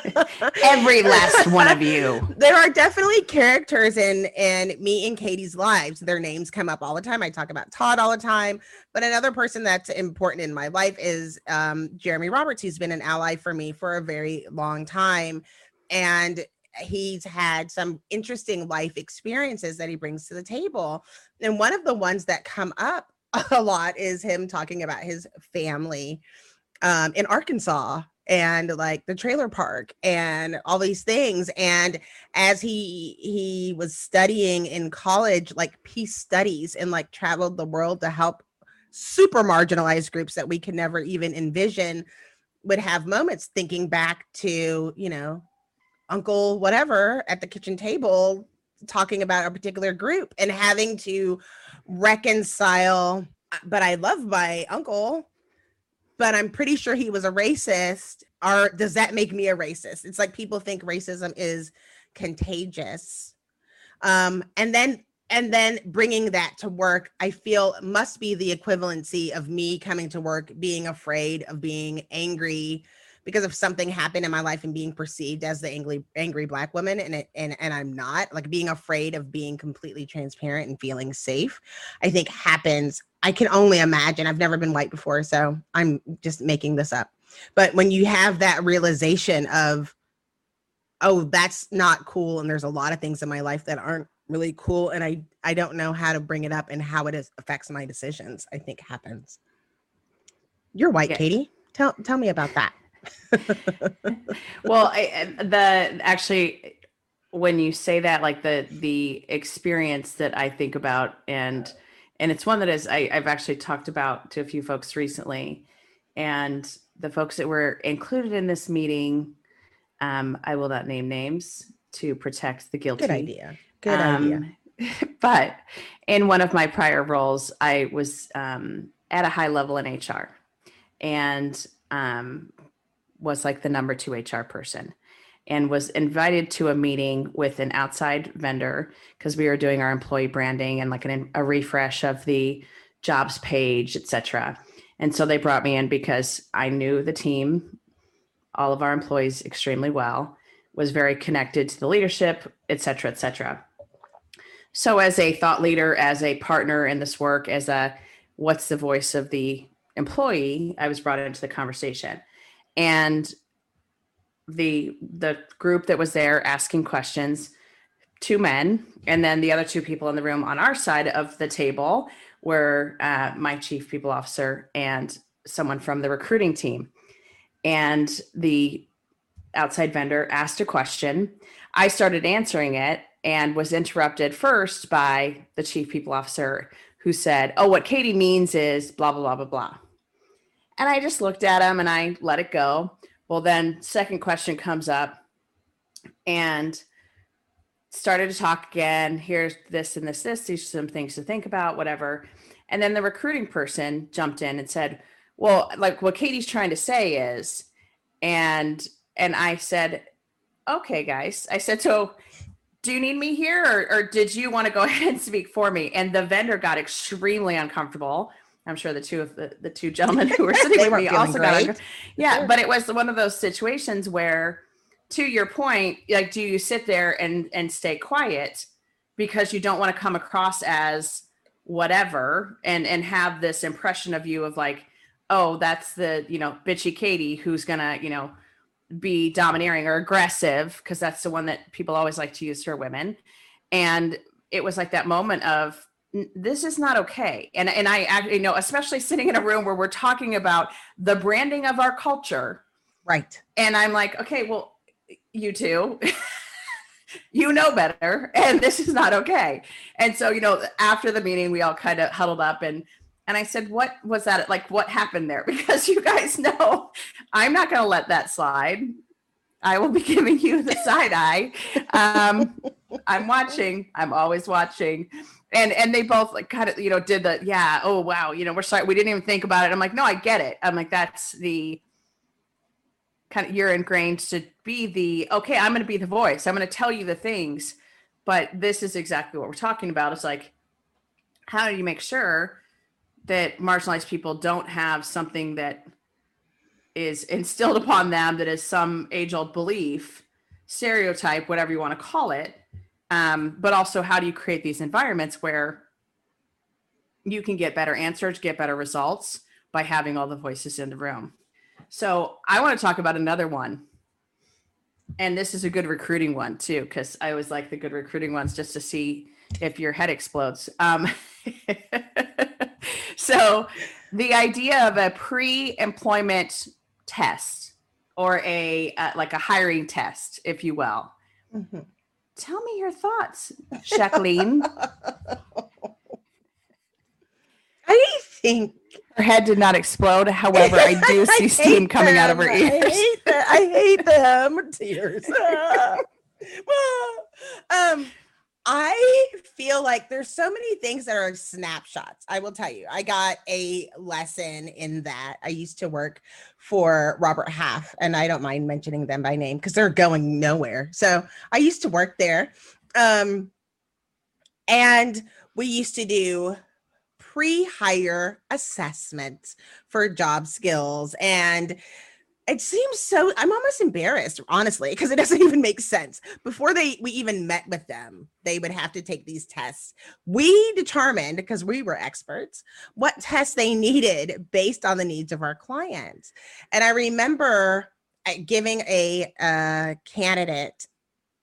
Every last one of you. there are definitely characters in in me and katee's lives. Their names come up all the time. I talk about todd all the time but another person that's important in my life is um jeremy roberts who's been an ally for me for a very long time and he's had some interesting life experiences that he brings to the table and one of the ones that come up a lot is him talking about his family um, in Arkansas and like the trailer park and all these things. And as he he was studying in college, like peace studies, and like traveled the world to help super marginalized groups that we could never even envision, would have moments thinking back to you know Uncle whatever at the kitchen table talking about a particular group and having to reconcile but I love my uncle but I'm pretty sure he was a racist. Or does that make me a racist? It's like people think racism is contagious. Um and then and then bringing that to work i feel must be the equivalency of me coming to work being afraid of being angry because of something happened in my life and being perceived as the angry angry black woman and it, and and I'm not like being afraid of being completely transparent and feeling safe I think happens I can only imagine I've never been white before so I'm just making this up but when you have that realization of oh that's not cool and there's a lot of things in my life that aren't really cool and I I don't know how to bring it up and how it is, affects my decisions I think happens. You're white. Katee. Tell tell me about that well I, the actually when you say that like the the experience that i think about and and it's one that is I, i've actually talked about to a few folks recently and the folks that were included in this meeting Um, I will not name names to protect the guilty. Good idea. Good idea. Um, but in one of my prior roles, I was um, at a high level in HR and um, was like the number two HR person and was invited to a meeting with an outside vendor because we were doing our employee branding and like an, a refresh of the jobs page, etc. And so they brought me in because I knew the team, all of our employees extremely well, was very connected to the leadership, etc., etc. So as a thought leader, as a partner in this work, as a what's the voice of the employee, I was brought into the conversation. And the the group that was there asking questions, two men, and then the other two people in the room on our side of the table were uh, my chief people officer and someone from the recruiting team. And the outside vendor asked a question. I started answering it and was interrupted first by the chief people officer who said, Oh, what Katee means is blah, blah, blah, blah, blah. And I just looked at him and I let it go. Well, then, second question comes up and started to talk again. Here's this and this, this. These are some things to think about, whatever. And then the recruiting person jumped in and said, Well, like what Katee's trying to say is, and and I said, Okay, guys. I said, so do you need me here or, or did you want to go ahead and speak for me? And the vendor got extremely uncomfortable. I'm sure the two of the, the two gentlemen who were sitting with me also got got yeah, sure. but it was one of those situations where to your point, like do you sit there and and stay quiet because you don't want to come across as whatever and and have this impression of you of like, oh, that's the, you know, bitchy Katee who's gonna, you know, be domineering or aggressive because that's the one that people always like to use for women. And it was like that moment of this is not okay and and i actually you know especially sitting in a room where we're talking about the branding of our culture right and i'm like okay well you two you know better and this is not okay and so you know after the meeting we all kind of huddled up and and I said, What was that? Like, what happened there? Because you guys know I'm not going to let that slide. I will be giving you the side eye. Um, I'm watching. I'm always watching. And and they both like kind of you know did the yeah oh wow you know we're sorry we didn't even think about it. I'm like no I get it. I'm like that's the kind of you're ingrained to be the okay I'm going to be the voice. I'm going to tell you the things. But this is exactly what we're talking about. It's like how do you make sure that marginalized people don't have something that is instilled upon them that is some age old belief, stereotype, whatever you want to call it. Um, but also, how do you create these environments where you can get better answers, get better results by having all the voices in the room? So, I want to talk about another one. And this is a good recruiting one too, because I always like the good recruiting ones just to see if your head explodes. Um, so the idea of a pre-employment test or a uh, like a hiring test, if you will. Mm-hmm. Tell me your thoughts, Jacqueline. I think her head did not explode. However, I do see I steam coming them. out of her ears. I hate, the, I hate them. Tears. well, um, I feel like there's so many things that are snapshots. I will tell you, I got a lesson in that. I used to work for Robert Half, and I don't mind mentioning them by name because they're going nowhere. So I used to work there. Um, and we used to do pre hire assessments for job skills and it seems so i'm almost embarrassed honestly because it doesn't even make sense. Before they we even met with them they would have to take these tests. We determined because we were experts what tests they needed based on the needs of our clients. And i remember uh, giving a uh, candidate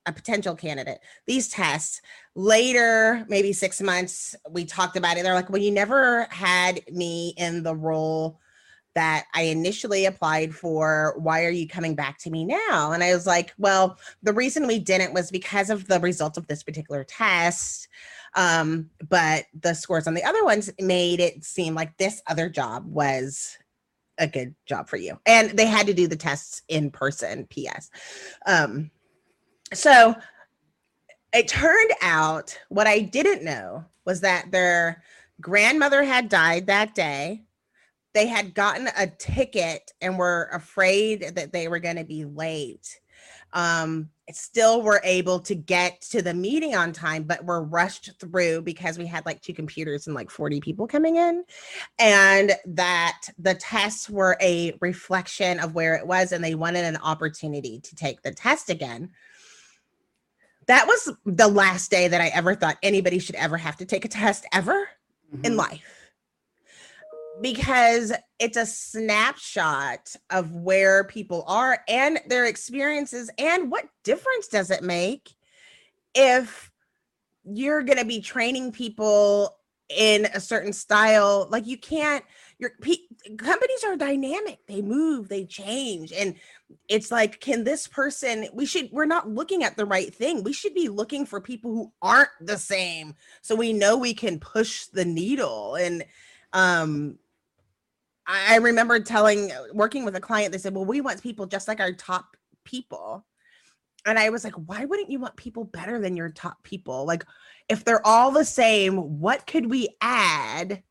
a potential candidate these tests. Later maybe six months we talked about it. They're like well you never had me in the role that I initially applied for. Why are you coming back to me now? And I was like, well, the reason we didn't was because of the result of this particular test. Um, but the scores on the other ones made it seem like this other job was a good job for you. And they had to do the tests in person, PS. Um, so it turned out what I didn't know was that their grandmother had died that day. They had gotten a ticket and were afraid that they were going to be late. Um, still were able to get to the meeting on time, but were rushed through because we had like two computers and like 40 people coming in. And that the tests were a reflection of where it was, and they wanted an opportunity to take the test again. That was the last day that I ever thought anybody should ever have to take a test ever in Mhm. life because it's a snapshot of where people are and their experiences and what difference does it make if you're going to be training people in a certain style? Like you can't your companies are dynamic. They move they change and it's like can this person we should we're not looking at the right thing. We should be looking for people who aren't the same so we know we can push the needle. And um I remember telling uh, working with a client, they said, Well, we want people just like our top people. And I was like, Why wouldn't you want people better than your top people? Like, if they're all the same, what could we add?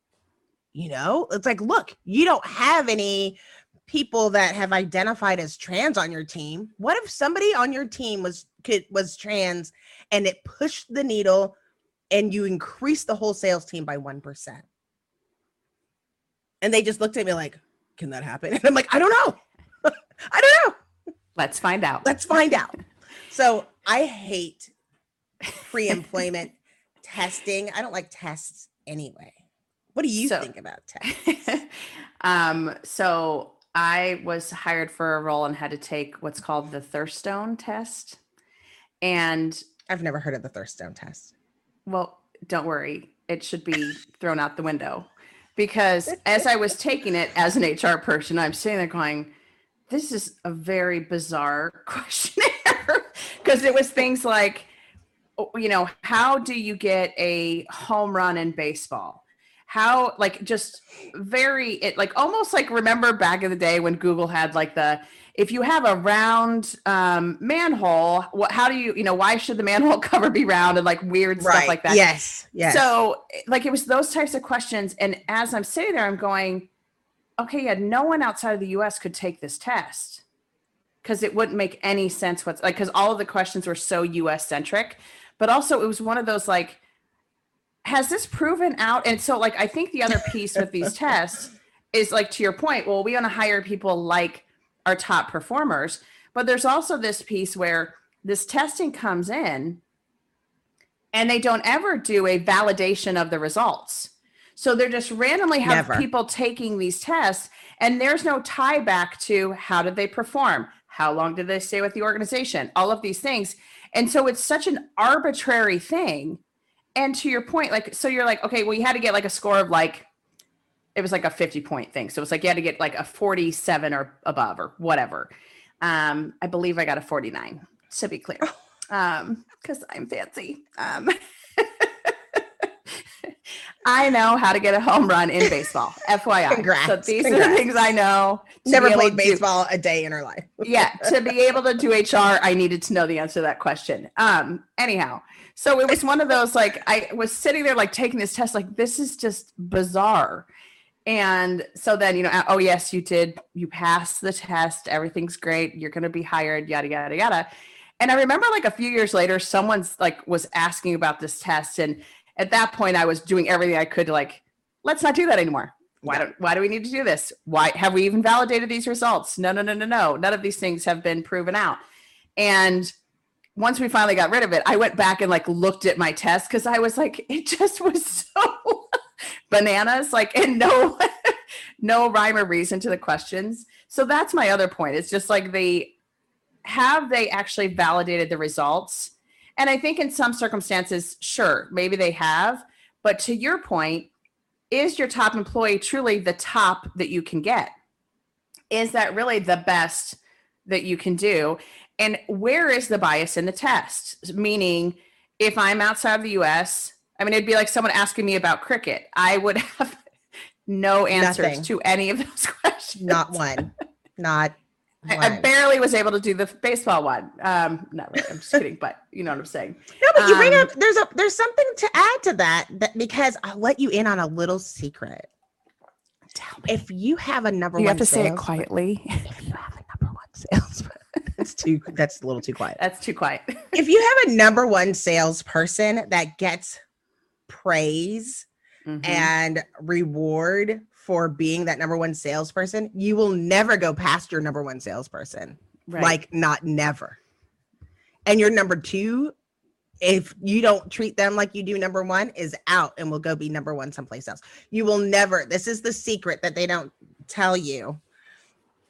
You know, it's like, look, you don't have any people that have identified as trans on your team. What if somebody on your team was could was trans and it pushed the needle and you increased the whole sales team by 1%? And they just looked at me like, can that happen? And I'm like, I don't know. I don't know. Let's find out. Let's find out. So I hate pre employment testing. I don't like tests anyway. What do you So- think about tests? um, so I was hired for a role and had to take what's called the Thurstone test. And I've never heard of the Thurstone test. well, don't worry, it should be thrown out the window. Because as I was taking it as an HR person, I'm sitting there going, this is a very bizarre questionnaire. Because it was things like, oh, you know, how do you get a home run in baseball? How, like, just very, it like almost like remember back in the day when Google had like the, if you have a round um, manhole, what, how do you, you know, why should the manhole cover be round and like weird stuff like that? Yes. Yes. So, like, it was those types of questions. And as I'm sitting there, I'm going, okay, yeah, no one outside of the US could take this test because it wouldn't make any sense what's like, because all of the questions were so US centric. But also, it was one of those like, has this proven out? And so, like, I think the other piece with these tests is like, to your point, well, we want to hire people like our top performers. But there's also this piece where this testing comes in and they don't ever do a validation of the results. So they're just randomly have Never. people taking these tests and there's no tie back to how did they perform? How long did they stay with the organization? All of these things. And so it's such an arbitrary thing. And to your point, like, so you're like, okay, well, you had to get like a score of like, it was like a 50 point thing. So it was like you had to get like a 47 or above or whatever. Um, I believe I got a 49, to be clear. Um, because I'm fancy. Um I know how to get a home run in baseball. FYI. So Congrats, these are the things I know. Never played to do- baseball a day in her life. yeah to be able to do hr i needed to know the answer to that question um anyhow so it was one of those like i was sitting there like taking this test like this is just bizarre and so then you know oh yes you did you passed the test everything's great you're going to be hired yada yada yada. And i remember like a few years later someone's like was asking about this test and at that point i was doing everything i could to like let's not do that anymore. Why don't why do we need to do this? Why have we even validated these results? No no no no no. None of these things have been proven out. And once we finally got rid of it i went back and like looked at my test because i was like it just was so bananas like and no no rhyme or reason to the questions so that's my other point it's just like they have they actually validated the results and i think in some circumstances sure maybe they have but to your point is your top employee truly the top that you can get? Is that really the best that you can do? And where is the bias in the test? Meaning, if I'm outside of the US, I mean, it'd be like someone asking me about cricket. I would have no answers Nothing. to any of those questions. Not one. Not I, I barely was able to do the baseball one. Um, not really. I'm just kidding, but you know what I'm saying. No, but you bring Um, up there's a there's something to add to that, that because I'll let you in on a little secret. Tell me. If you have a number You one have to say it quietly. If you have a number one sales, that's too that's a little too quiet. That's too quiet. If you have a number one salesperson that gets praise Mhm. and reward for being that number one salesperson, you will never go past your number one salesperson. Right. Like not never. And your number two, if you don't treat them like you do number one, is out and will go be number one someplace else. You will never, this is the secret that they don't tell you.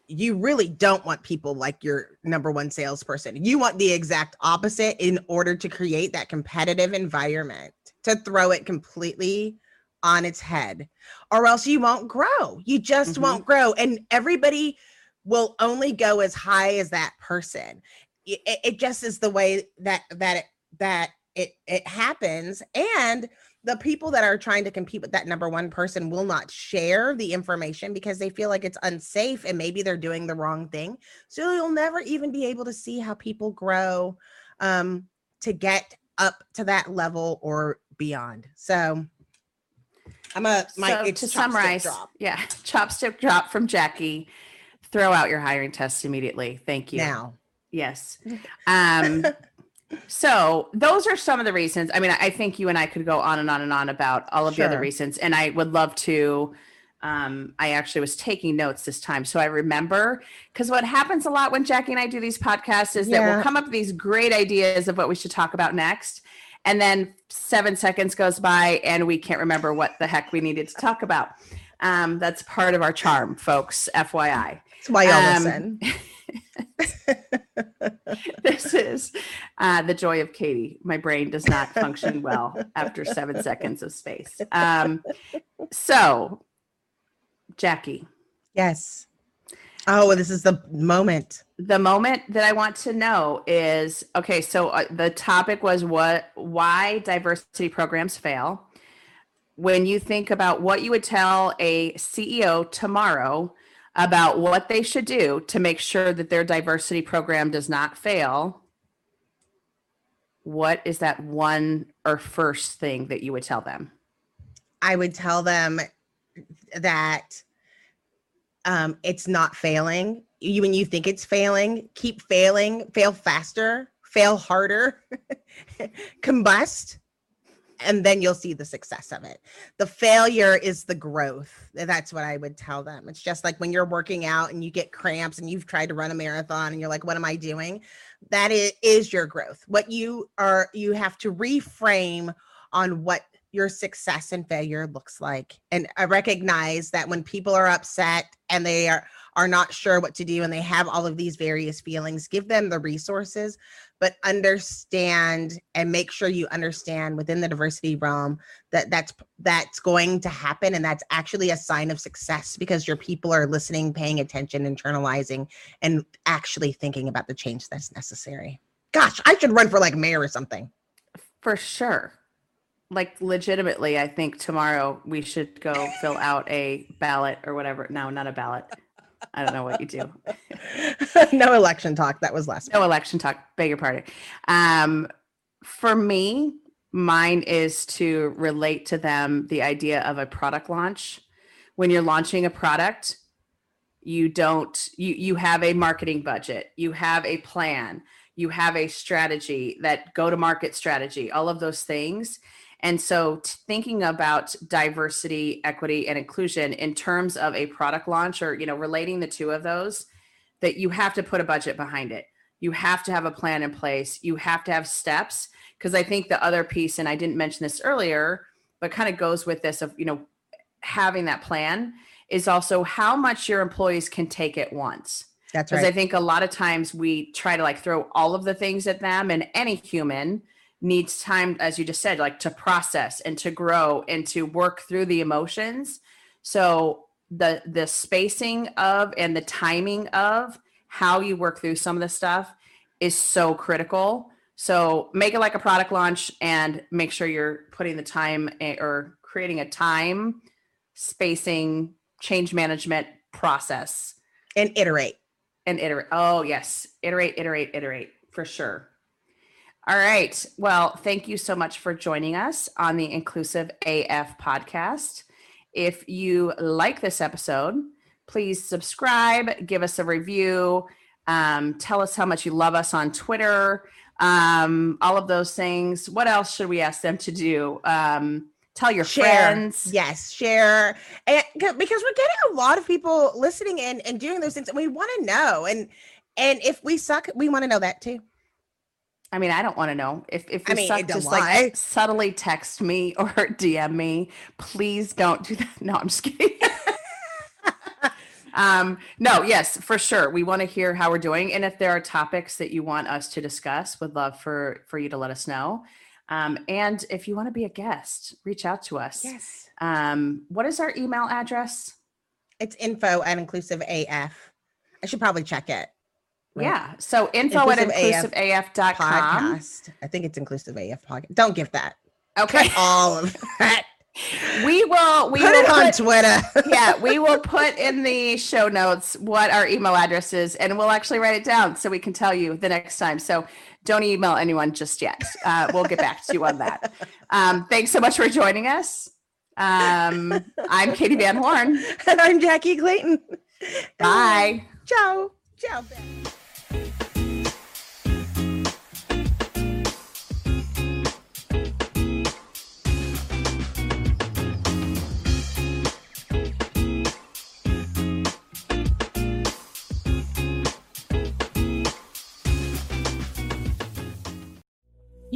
You really don't want people like your number one salesperson. You want the exact opposite in order to create that competitive environment, to throw it completely on its head, or else you won't grow. You just Mhm. won't grow. And everybody will only go as high as that person. It, it- it just is the way that that it, that it it happens and the people that are trying to compete with that number one person will not share the information because they feel like it's unsafe and maybe they're doing the wrong thing so you'll never even be able to see how people grow um, to get up to that level or beyond so i'm a my so to summarize, drop yeah, chopstick drop from Jackye. Throw out your hiring test immediately. Thank you. now Yes. Um, so those are some of the reasons. I mean, I I think you and I could go on and on and on about all of the other reasons, and I would love to. Um, I actually was taking notes this time, so I remember because what happens a lot when Jackye and I do these podcasts is that we'll come up with these great ideas of what we should talk about next, and then seven seconds goes by and we can't remember what the heck we needed to talk about. Um, that's part of our charm, folks. FYI that's why y'all Um, listen this is uh, the joy of Katee. My brain does not function well after seven seconds of space. Um, so, Jackye, yes oh this is the moment the moment that I want to know is okay. So uh, the topic was what why diversity programs fail. When you think about what you would tell a CEO tomorrow about what they should do to make sure that their diversity program does not fail, what is that one or first thing that you would tell them? I would tell them that um, it's not failing. You, when you think it's failing, keep failing, fail faster, fail harder, combust, and then you'll see the success of it. The failure is the growth. That's what I would tell them. It's just like when you're working out and you get cramps and you've tried to run a marathon and you're like, what am I doing? That is, is your growth. What you are, you have to reframe on what your success and failure looks like. And I recognize that when people are upset and they are are not sure what to do and they have all of these various feelings, give them the resources, but understand and make sure you understand within the diversity realm that that's that's going to happen and that's actually a sign of success because your people are listening, paying attention, internalizing and actually thinking about the change that's necessary. Gosh, I should run for like mayor or something. For sure. Like legitimately, I think tomorrow we should go fill out a ballot or whatever. No, not a ballot. I don't know what you do. no election talk. That was last. No election talk. Beg your pardon. Um, for me, mine is to relate to them the idea of a product launch. When you're launching a product, you don't you you have a marketing budget, you have a plan, you have a strategy that go to market strategy, all of those things. And so t- thinking about diversity, equity and inclusion in terms of a product launch or you know relating the two of those that you have to put a budget behind it. You have to have a plan in place. You have to have steps because I think the other piece and I didn't mention this earlier, but kind of goes with this of, you know, having that plan is also how much your employees can take at once That's right. because. I think a lot of times we try to like throw all of the things at them, and any human needs time, as you just said, like to process and to grow and to work through the emotions. So the the spacing of and the timing of how you work through some of the stuff is so critical. So make it like a product launch and make sure you're putting the time eh, or creating a time spacing change management process and iterate. and iterate. Oh, yes. Iterate, iterate, iterate for sure. All right. Well, thank you so much for joining us on the Inclusive AF podcast. If you like this episode, please subscribe, give us a review, um, tell us how much you love us on Twitter, um, all of those things. What else should we ask them to do? Um, tell your share. friends. Yes, share. And because we're getting a lot of people listening in and doing those things, and we want to know. And and if we suck, we want to know that too. I mean, I don't want to know if if I you mean, suck, just lie. like subtly text me or DM me. Please don't do that. No, I'm just kidding. um, no, yes, for sure. We want to hear how we're doing, and if there are topics that you want us to discuss, would love for for you to let us know. Um, and if you want to be a guest, reach out to us. Yes. Um, what is our email address? It's info at inclusive AF. I should probably check it. Right. Yeah. So info at Inclusive AF inclusiveaf.com. Podcast. I think it's inclusive AF podcast. Don't give that. Okay. All of that. We will we Put will it on put- Twitter. yeah, we will put in the show notes what our email address is, and we'll actually write it down so we can tell you the next time. So don't email anyone just yet. Uh, we'll get back to you on that. Um, thanks so much for joining us. Um, I'm Katee Van Horn. and I'm Jackye Clayton. Bye. Ciao. Ciao. Bye.